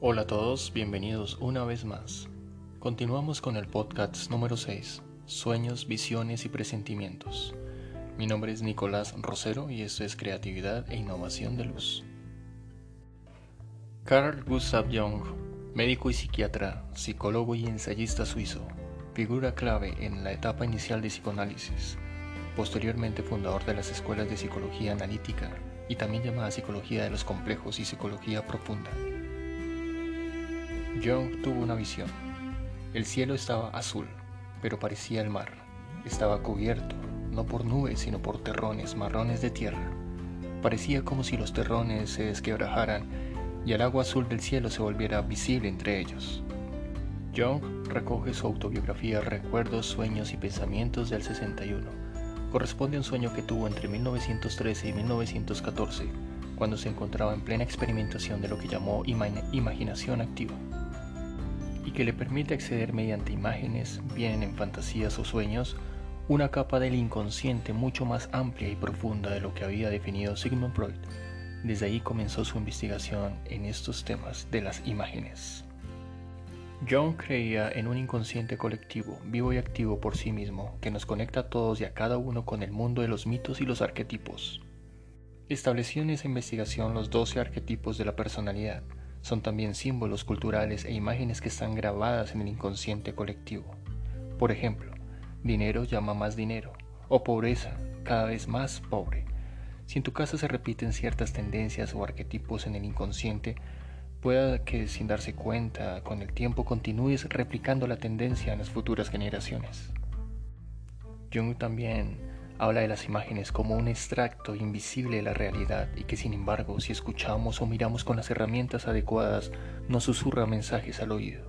Hola a todos, bienvenidos una vez más. Continuamos con el podcast número 6, Sueños, Visiones y Presentimientos. Mi nombre es Nicolás Rosero y esto es Creatividad e Innovación de Luz. Carl Gustav Jung, médico y psiquiatra, psicólogo y ensayista suizo, figura clave en la etapa inicial de psicoanálisis, posteriormente fundador de las escuelas de psicología analítica y también llamada psicología de los complejos y psicología profunda. Jung tuvo una visión. El cielo estaba azul, pero parecía el mar. Estaba cubierto, no por nubes, sino por terrones marrones de tierra. Parecía como si los terrones se desquebrajaran y el agua azul del cielo se volviera visible entre ellos. Jung recoge su autobiografía Recuerdos, Sueños y Pensamientos del 61. Corresponde a un sueño que tuvo entre 1913 y 1914, cuando se encontraba en plena experimentación de lo que llamó imaginación activa y que le permite acceder mediante imágenes, bien en fantasías o sueños, una capa del inconsciente mucho más amplia y profunda de lo que había definido Sigmund Freud. Desde ahí comenzó su investigación en estos temas de las imágenes. John creía en un inconsciente colectivo, vivo y activo por sí mismo, que nos conecta a todos y a cada uno con el mundo de los mitos y los arquetipos. Estableció en esa investigación los 12 arquetipos de la personalidad, son también símbolos culturales e imágenes que están grabadas en el inconsciente colectivo. Por ejemplo, dinero llama más dinero, o pobreza cada vez más pobre. Si en tu casa se repiten ciertas tendencias o arquetipos en el inconsciente, pueda que sin darse cuenta con el tiempo continúes replicando la tendencia en las futuras generaciones. Jung también habla de las imágenes como un extracto invisible de la realidad y que sin embargo si escuchamos o miramos con las herramientas adecuadas nos susurra mensajes al oído.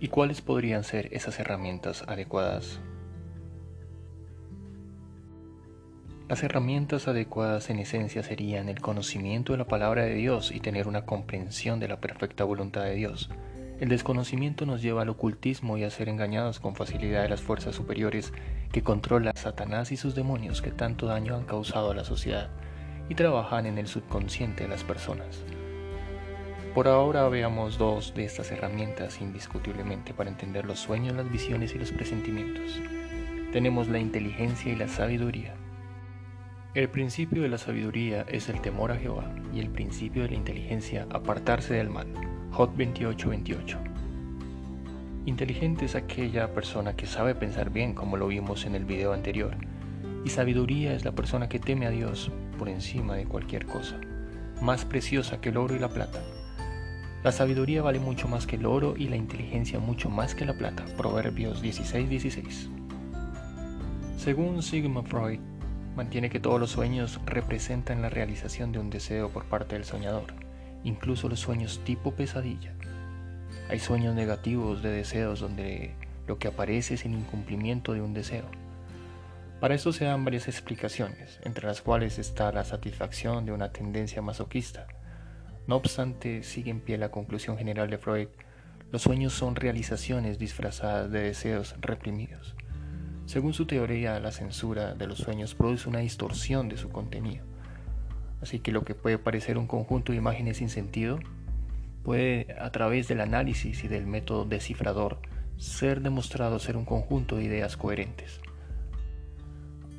¿Y cuáles podrían ser esas herramientas adecuadas? Las herramientas adecuadas en esencia serían el conocimiento de la palabra de Dios y tener una comprensión de la perfecta voluntad de Dios, el desconocimiento nos lleva al ocultismo y a ser engañados con facilidad de las fuerzas superiores que controlan a Satanás y sus demonios que tanto daño han causado a la sociedad y trabajan en el subconsciente de las personas. Por ahora veamos dos de estas herramientas indiscutiblemente para entender los sueños, las visiones y los presentimientos. Tenemos la inteligencia y la sabiduría. El principio de la sabiduría es el temor a Jehová y el principio de la inteligencia apartarse del mal. Hot 2828. Inteligente es aquella persona que sabe pensar bien, como lo vimos en el video anterior, y sabiduría es la persona que teme a Dios por encima de cualquier cosa, más preciosa que el oro y la plata. La sabiduría vale mucho más que el oro y la inteligencia mucho más que la plata. Proverbios 16:16. Según Sigmund Freud, mantiene que todos los sueños representan la realización de un deseo por parte del soñador incluso los sueños tipo pesadilla. Hay sueños negativos de deseos donde lo que aparece es el incumplimiento de un deseo. Para esto se dan varias explicaciones, entre las cuales está la satisfacción de una tendencia masoquista. No obstante, sigue en pie la conclusión general de Freud, los sueños son realizaciones disfrazadas de deseos reprimidos. Según su teoría, la censura de los sueños produce una distorsión de su contenido Así que lo que puede parecer un conjunto de imágenes sin sentido puede, a través del análisis y del método descifrador, ser demostrado ser un conjunto de ideas coherentes.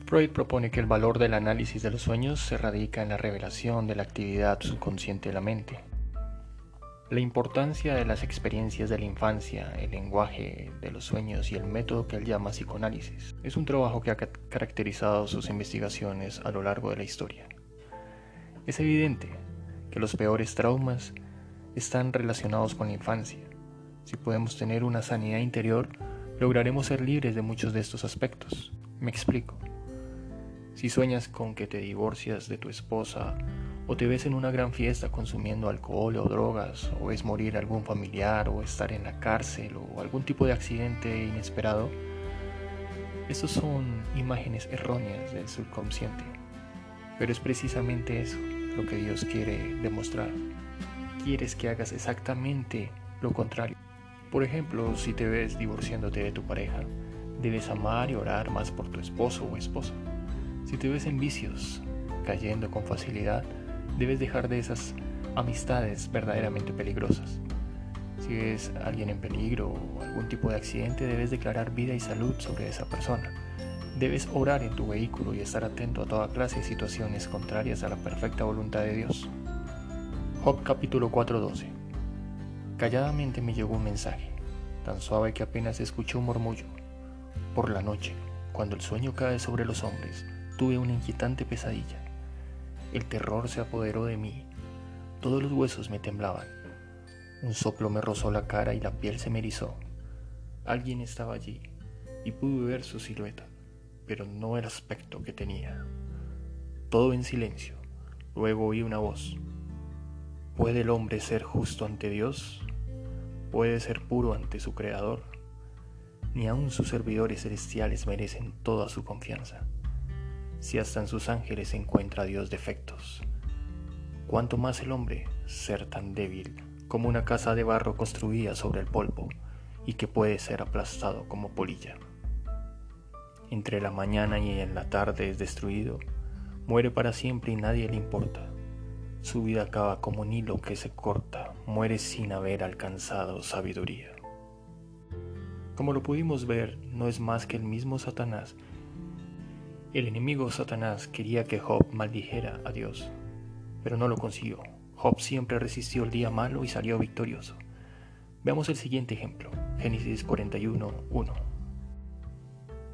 Freud propone que el valor del análisis de los sueños se radica en la revelación de la actividad subconsciente de la mente. La importancia de las experiencias de la infancia, el lenguaje de los sueños y el método que él llama psicoanálisis es un trabajo que ha caracterizado sus investigaciones a lo largo de la historia. Es evidente que los peores traumas están relacionados con la infancia. Si podemos tener una sanidad interior, lograremos ser libres de muchos de estos aspectos. Me explico. Si sueñas con que te divorcias de tu esposa, o te ves en una gran fiesta consumiendo alcohol o drogas, o ves morir algún familiar, o estar en la cárcel, o algún tipo de accidente inesperado, estos son imágenes erróneas del subconsciente. Pero es precisamente eso, lo que Dios quiere demostrar. Quieres que hagas exactamente lo contrario. Por ejemplo, si te ves divorciándote de tu pareja, debes amar y orar más por tu esposo o esposa. Si te ves en vicios, cayendo con facilidad, debes dejar de esas amistades verdaderamente peligrosas. Si ves a alguien en peligro o algún tipo de accidente, debes declarar vida y salud sobre esa persona. Debes orar en tu vehículo y estar atento a toda clase de situaciones contrarias a la perfecta voluntad de Dios. Job capítulo 4:12 Calladamente me llegó un mensaje, tan suave que apenas escuché un murmullo. Por la noche, cuando el sueño cae sobre los hombres, tuve una inquietante pesadilla. El terror se apoderó de mí. Todos los huesos me temblaban. Un soplo me rozó la cara y la piel se me erizó. Alguien estaba allí y pude ver su silueta, pero no el aspecto que tenía. Todo en silencio. Luego oí una voz. ¿Puede el hombre ser justo ante Dios? ¿Puede ser puro ante su Creador? Ni aun sus servidores celestiales merecen toda su confianza. Si hasta en sus ángeles encuentra Dios defectos, ¿cuánto más el hombre ser tan débil como una casa de barro construida sobre el polvo y que puede ser aplastado como polilla. Entre la mañana y en la tarde es destruido, muere para siempre y nadie le importa. Su vida acaba como un hilo que se corta, muere sin haber alcanzado sabiduría. Como lo pudimos ver, no es más que el mismo Satanás. El enemigo Satanás quería que Job maldijera a Dios, pero no lo consiguió. Job siempre resistió el día malo y salió victorioso. Veamos el siguiente ejemplo, Génesis 41, 1.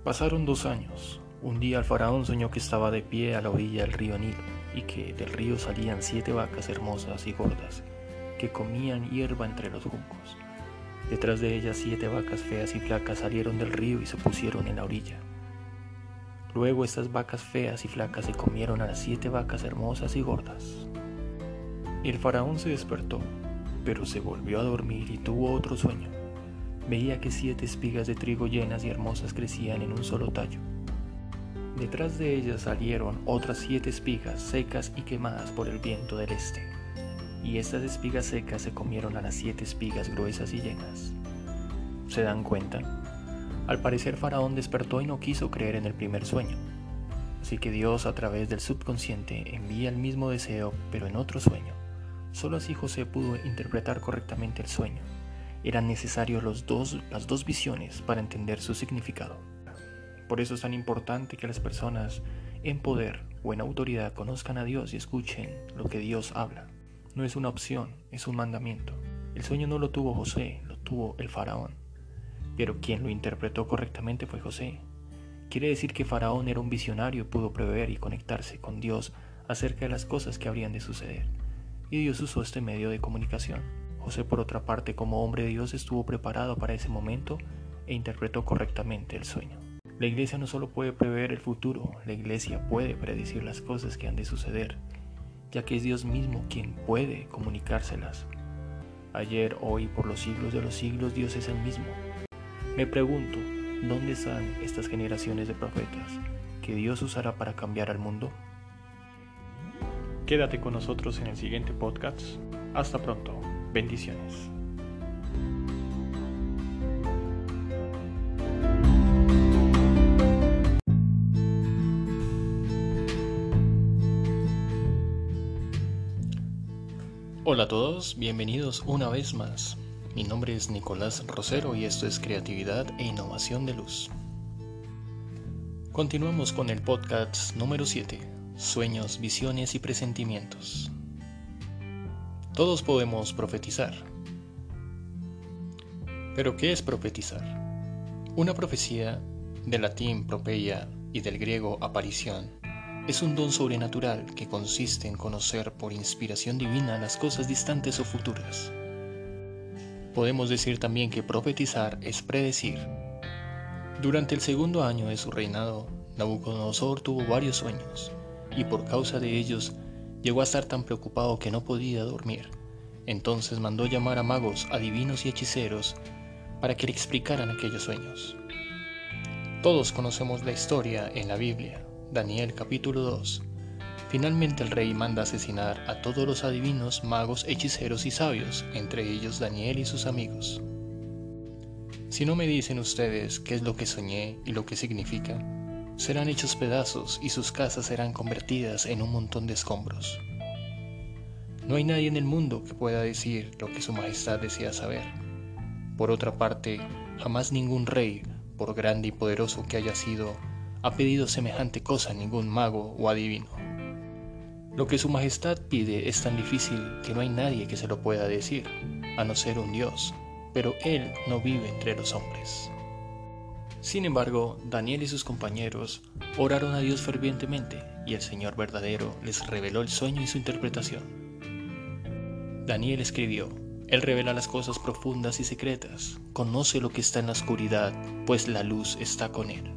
Pasaron dos años. Un día el faraón soñó que estaba de pie a la orilla del río Nilo y que del río salían siete vacas hermosas y gordas que comían hierba entre los juncos. Detrás de ellas siete vacas feas y flacas salieron del río y se pusieron en la orilla. Luego estas vacas feas y flacas se comieron a las siete vacas hermosas y gordas. El faraón se despertó, pero se volvió a dormir y tuvo otro sueño. Veía que siete espigas de trigo llenas y hermosas crecían en un solo tallo. Detrás de ellas salieron otras siete espigas secas y quemadas por el viento del este. Y estas espigas secas se comieron a las siete espigas gruesas y llenas. ¿Se dan cuenta? Al parecer Faraón despertó y no quiso creer en el primer sueño. Así que Dios a través del subconsciente envía el mismo deseo, pero en otro sueño. Solo así José pudo interpretar correctamente el sueño. Eran necesarios los dos, las dos visiones para entender su significado. Por eso es tan importante que las personas en poder o en autoridad conozcan a Dios y escuchen lo que Dios habla. No es una opción, es un mandamiento. El sueño no lo tuvo José, lo tuvo el faraón. Pero quien lo interpretó correctamente fue José. Quiere decir que Faraón era un visionario y pudo prever y conectarse con Dios acerca de las cosas que habrían de suceder y Dios usó este medio de comunicación. José, por otra parte, como hombre de Dios, estuvo preparado para ese momento e interpretó correctamente el sueño. La iglesia no solo puede prever el futuro, la iglesia puede predecir las cosas que han de suceder, ya que es Dios mismo quien puede comunicárselas. Ayer, hoy, por los siglos de los siglos, Dios es el mismo. Me pregunto, ¿dónde están estas generaciones de profetas que Dios usará para cambiar al mundo? Quédate con nosotros en el siguiente podcast. Hasta pronto. Bendiciones. Hola a todos, bienvenidos una vez más. Mi nombre es Nicolás Rosero y esto es Creatividad e Innovación de Luz. Continuamos con el podcast número 7 sueños, visiones y presentimientos. Todos podemos profetizar. Pero ¿qué es profetizar? Una profecía, del latín propeia y del griego aparición, es un don sobrenatural que consiste en conocer por inspiración divina las cosas distantes o futuras. Podemos decir también que profetizar es predecir. Durante el segundo año de su reinado, Nabucodonosor tuvo varios sueños y por causa de ellos llegó a estar tan preocupado que no podía dormir. Entonces mandó llamar a magos, adivinos y hechiceros para que le explicaran aquellos sueños. Todos conocemos la historia en la Biblia, Daniel capítulo 2. Finalmente el rey manda asesinar a todos los adivinos, magos, hechiceros y sabios, entre ellos Daniel y sus amigos. Si no me dicen ustedes qué es lo que soñé y lo que significa, serán hechos pedazos y sus casas serán convertidas en un montón de escombros. No hay nadie en el mundo que pueda decir lo que Su Majestad desea saber. Por otra parte, jamás ningún rey, por grande y poderoso que haya sido, ha pedido semejante cosa a ningún mago o adivino. Lo que Su Majestad pide es tan difícil que no hay nadie que se lo pueda decir, a no ser un Dios, pero Él no vive entre los hombres. Sin embargo, Daniel y sus compañeros oraron a Dios fervientemente y el Señor verdadero les reveló el sueño y su interpretación. Daniel escribió, Él revela las cosas profundas y secretas, conoce lo que está en la oscuridad, pues la luz está con Él.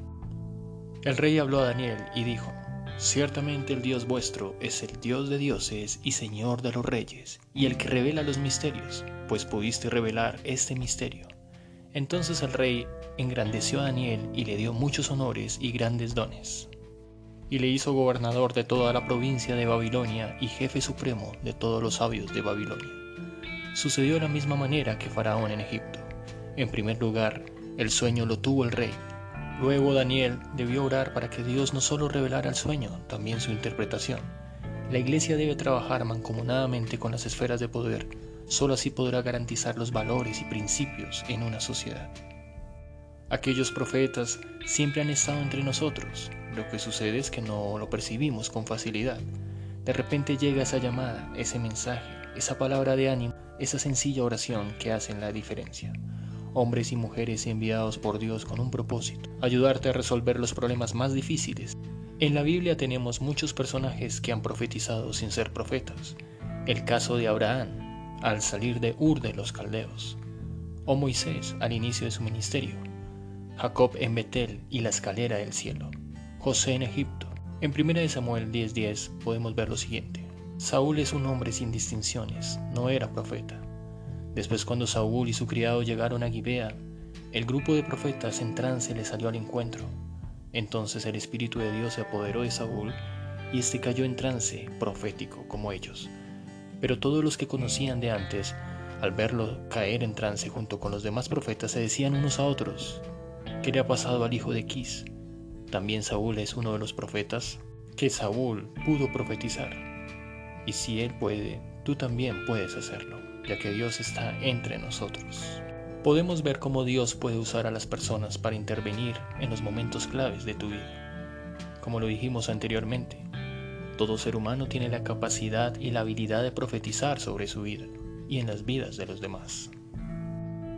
El rey habló a Daniel y dijo, Ciertamente el Dios vuestro es el Dios de dioses y Señor de los reyes, y el que revela los misterios, pues pudiste revelar este misterio. Entonces el rey engrandeció a Daniel y le dio muchos honores y grandes dones. Y le hizo gobernador de toda la provincia de Babilonia y jefe supremo de todos los sabios de Babilonia. Sucedió de la misma manera que Faraón en Egipto. En primer lugar, el sueño lo tuvo el rey. Luego Daniel debió orar para que Dios no solo revelara el sueño, también su interpretación. La iglesia debe trabajar mancomunadamente con las esferas de poder. Solo así podrá garantizar los valores y principios en una sociedad. Aquellos profetas siempre han estado entre nosotros. Lo que sucede es que no lo percibimos con facilidad. De repente llega esa llamada, ese mensaje, esa palabra de ánimo, esa sencilla oración que hacen la diferencia. Hombres y mujeres enviados por Dios con un propósito, ayudarte a resolver los problemas más difíciles. En la Biblia tenemos muchos personajes que han profetizado sin ser profetas. El caso de Abraham, al salir de Ur de los Caldeos, o Moisés al inicio de su ministerio. Jacob en Betel y la escalera del cielo, José en Egipto. En 1 Samuel 10:10 podemos ver lo siguiente. Saúl es un hombre sin distinciones, no era profeta. Después cuando Saúl y su criado llegaron a Gibea, el grupo de profetas en trance le salió al encuentro. Entonces el Espíritu de Dios se apoderó de Saúl y éste cayó en trance profético como ellos. Pero todos los que conocían de antes, al verlo caer en trance junto con los demás profetas, se decían unos a otros, ¿Qué le ha pasado al hijo de Quis? También Saúl es uno de los profetas que Saúl pudo profetizar. Y si él puede, tú también puedes hacerlo, ya que Dios está entre nosotros. Podemos ver cómo Dios puede usar a las personas para intervenir en los momentos claves de tu vida. Como lo dijimos anteriormente, todo ser humano tiene la capacidad y la habilidad de profetizar sobre su vida y en las vidas de los demás.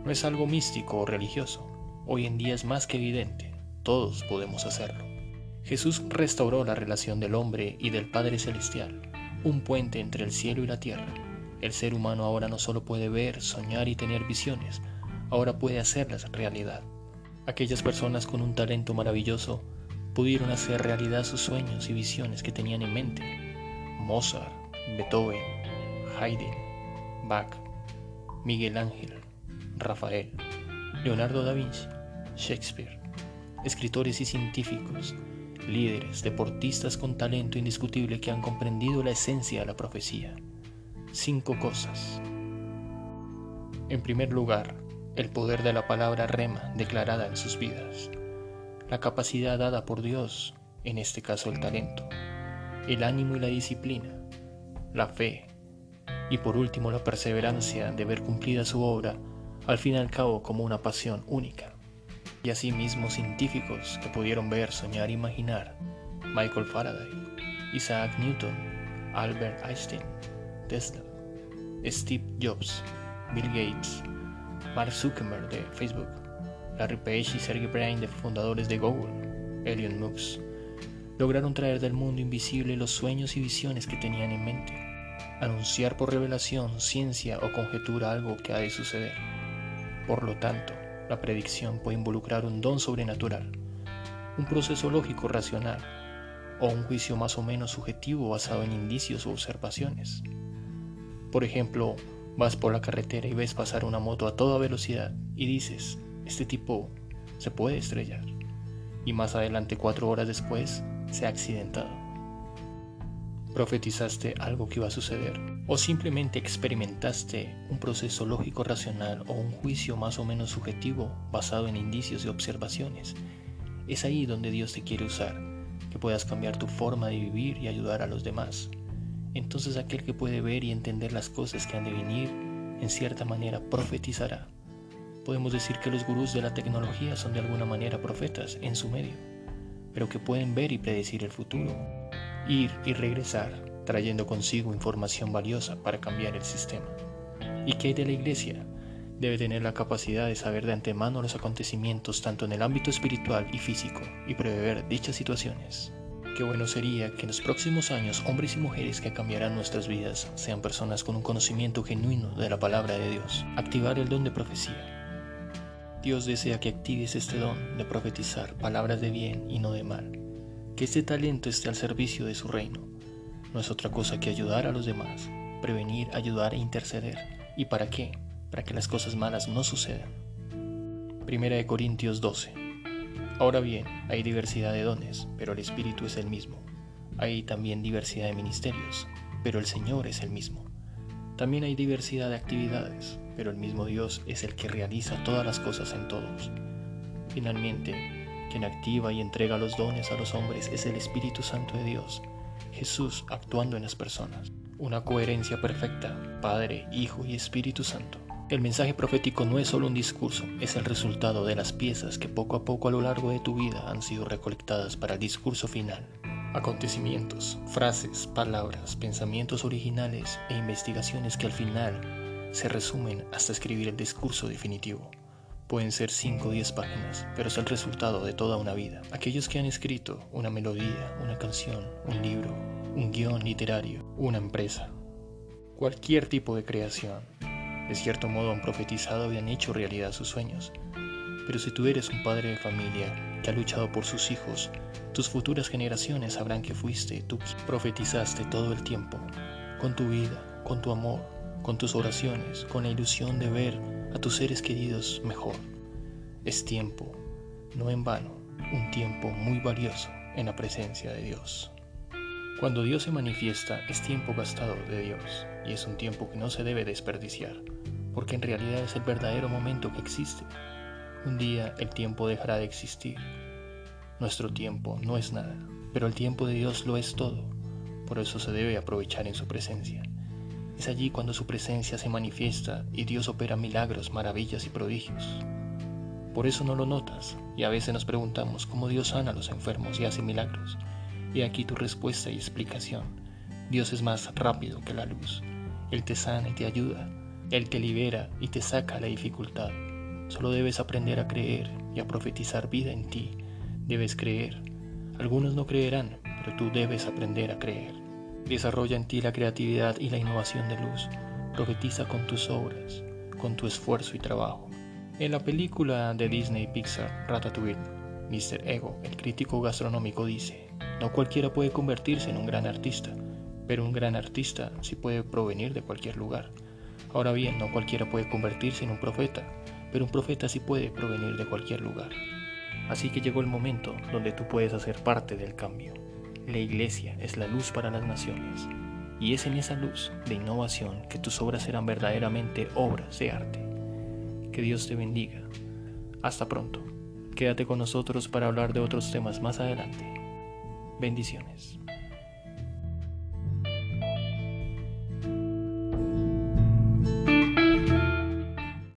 No es algo místico o religioso, hoy en día es más que evidente, todos podemos hacerlo. Jesús restauró la relación del hombre y del Padre Celestial, un puente entre el cielo y la tierra. El ser humano ahora no solo puede ver, soñar y tener visiones, ahora puede hacerlas realidad. Aquellas personas con un talento maravilloso pudieron hacer realidad sus sueños y visiones que tenían en mente. Mozart, Beethoven, Haydn, Bach, Miguel Ángel, Rafael, Leonardo da Vinci, Shakespeare, escritores y científicos, líderes, deportistas con talento indiscutible que han comprendido la esencia de la profecía. Cinco cosas. En primer lugar, el poder de la palabra rema declarada en sus vidas, la capacidad dada por Dios, en este caso el talento, el ánimo y la disciplina, la fe y por último la perseverancia de ver cumplida su obra al fin y al cabo como una pasión única. Y asimismo científicos que pudieron ver, soñar e imaginar Michael Faraday, Isaac Newton, Albert Einstein, Tesla, Steve Jobs, Bill Gates, Mark Zuckerberg de Facebook, Larry Page y Sergey Brin de fundadores de Google, Elon Musk, lograron traer del mundo invisible los sueños y visiones que tenían en mente, anunciar por revelación, ciencia o conjetura algo que ha de suceder. Por lo tanto, la predicción puede involucrar un don sobrenatural, un proceso lógico racional o un juicio más o menos subjetivo basado en indicios o observaciones. Por ejemplo, vas por la carretera y ves pasar una moto a toda velocidad y dices, este tipo se puede estrellar. Y más adelante, cuatro horas después, se ha accidentado profetizaste algo que iba a suceder o simplemente experimentaste un proceso lógico racional o un juicio más o menos subjetivo basado en indicios y observaciones. Es ahí donde Dios te quiere usar, que puedas cambiar tu forma de vivir y ayudar a los demás. entonces aquel que puede ver y entender las cosas que han de venir, en cierta manera profetizará. Podemos decir que los gurús de la tecnología son de alguna manera profetas en su medio, pero que pueden ver y predecir el futuro, ir y regresar, trayendo consigo información valiosa para cambiar el sistema. ¿Y qué hay de la iglesia? Debe tener la capacidad de saber de antemano los acontecimientos tanto en el ámbito espiritual y físico y prever dichas situaciones. Qué bueno sería que en los próximos años hombres y mujeres que cambiarán nuestras vidas sean personas con un conocimiento genuino de la palabra de Dios. Activar el don de profecía. Dios desea que actives este don de profetizar palabras de bien y no de mal. Que este talento esté al servicio de su reino. No es otra cosa que ayudar a los demás, prevenir, ayudar e interceder. ¿Y para qué? Para que las cosas malas no sucedan. Primera de Corintios 12. Ahora bien, hay diversidad de dones, pero el Espíritu es el mismo. Hay también diversidad de ministerios, pero el Señor es el mismo. También hay diversidad de actividades, pero el mismo Dios es el que realiza todas las cosas en todos. Finalmente, quien activa y entrega los dones a los hombres es el Espíritu Santo de Dios, Jesús actuando en las personas. Una coherencia perfecta, Padre, Hijo y Espíritu Santo. El mensaje profético no es solo un discurso, es el resultado de las piezas que poco a poco a lo largo de tu vida han sido recolectadas para el discurso final. Acontecimientos, frases, palabras, pensamientos originales e investigaciones que al final se resumen hasta escribir el discurso definitivo. Pueden ser 5 o 10 páginas, pero es el resultado de toda una vida. Aquellos que han escrito una melodía, una canción, un libro, un guion literario, una empresa, cualquier tipo de creación, de cierto modo han profetizado y han hecho realidad sus sueños. Pero si tú eres un padre de familia que ha luchado por sus hijos, tus futuras generaciones sabrán que fuiste tú quien profetizaste todo el tiempo, con tu vida, con tu amor, con tus oraciones, con la ilusión de ver a tus seres queridos mejor. Es tiempo, no en vano, un tiempo muy valioso en la presencia de Dios. Cuando Dios se manifiesta es tiempo gastado de Dios y es un tiempo que no se debe desperdiciar, porque en realidad es el verdadero momento que existe. Un día el tiempo dejará de existir. Nuestro tiempo no es nada, pero el tiempo de Dios lo es todo. Por eso se debe aprovechar en su presencia. Es allí cuando su presencia se manifiesta y Dios opera milagros, maravillas y prodigios. Por eso no lo notas y a veces nos preguntamos cómo Dios sana a los enfermos y hace milagros. Y aquí tu respuesta y explicación. Dios es más rápido que la luz. Él te sana y te ayuda. Él te libera y te saca la dificultad. Solo debes aprender a creer y a profetizar vida en ti. Debes creer. Algunos no creerán, pero tú debes aprender a creer. Desarrolla en ti la creatividad y la innovación de luz. Profetiza con tus obras, con tu esfuerzo y trabajo. En la película de Disney Pixar Ratatouille, Mr. Ego, el crítico gastronómico, dice, no cualquiera puede convertirse en un gran artista, pero un gran artista sí puede provenir de cualquier lugar. Ahora bien, no cualquiera puede convertirse en un profeta, pero un profeta sí puede provenir de cualquier lugar. Así que llegó el momento donde tú puedes hacer parte del cambio. La iglesia es la luz para las naciones, y es en esa luz de innovación que tus obras serán verdaderamente obras de arte. Que Dios te bendiga. Hasta pronto. Quédate con nosotros para hablar de otros temas más adelante. Bendiciones.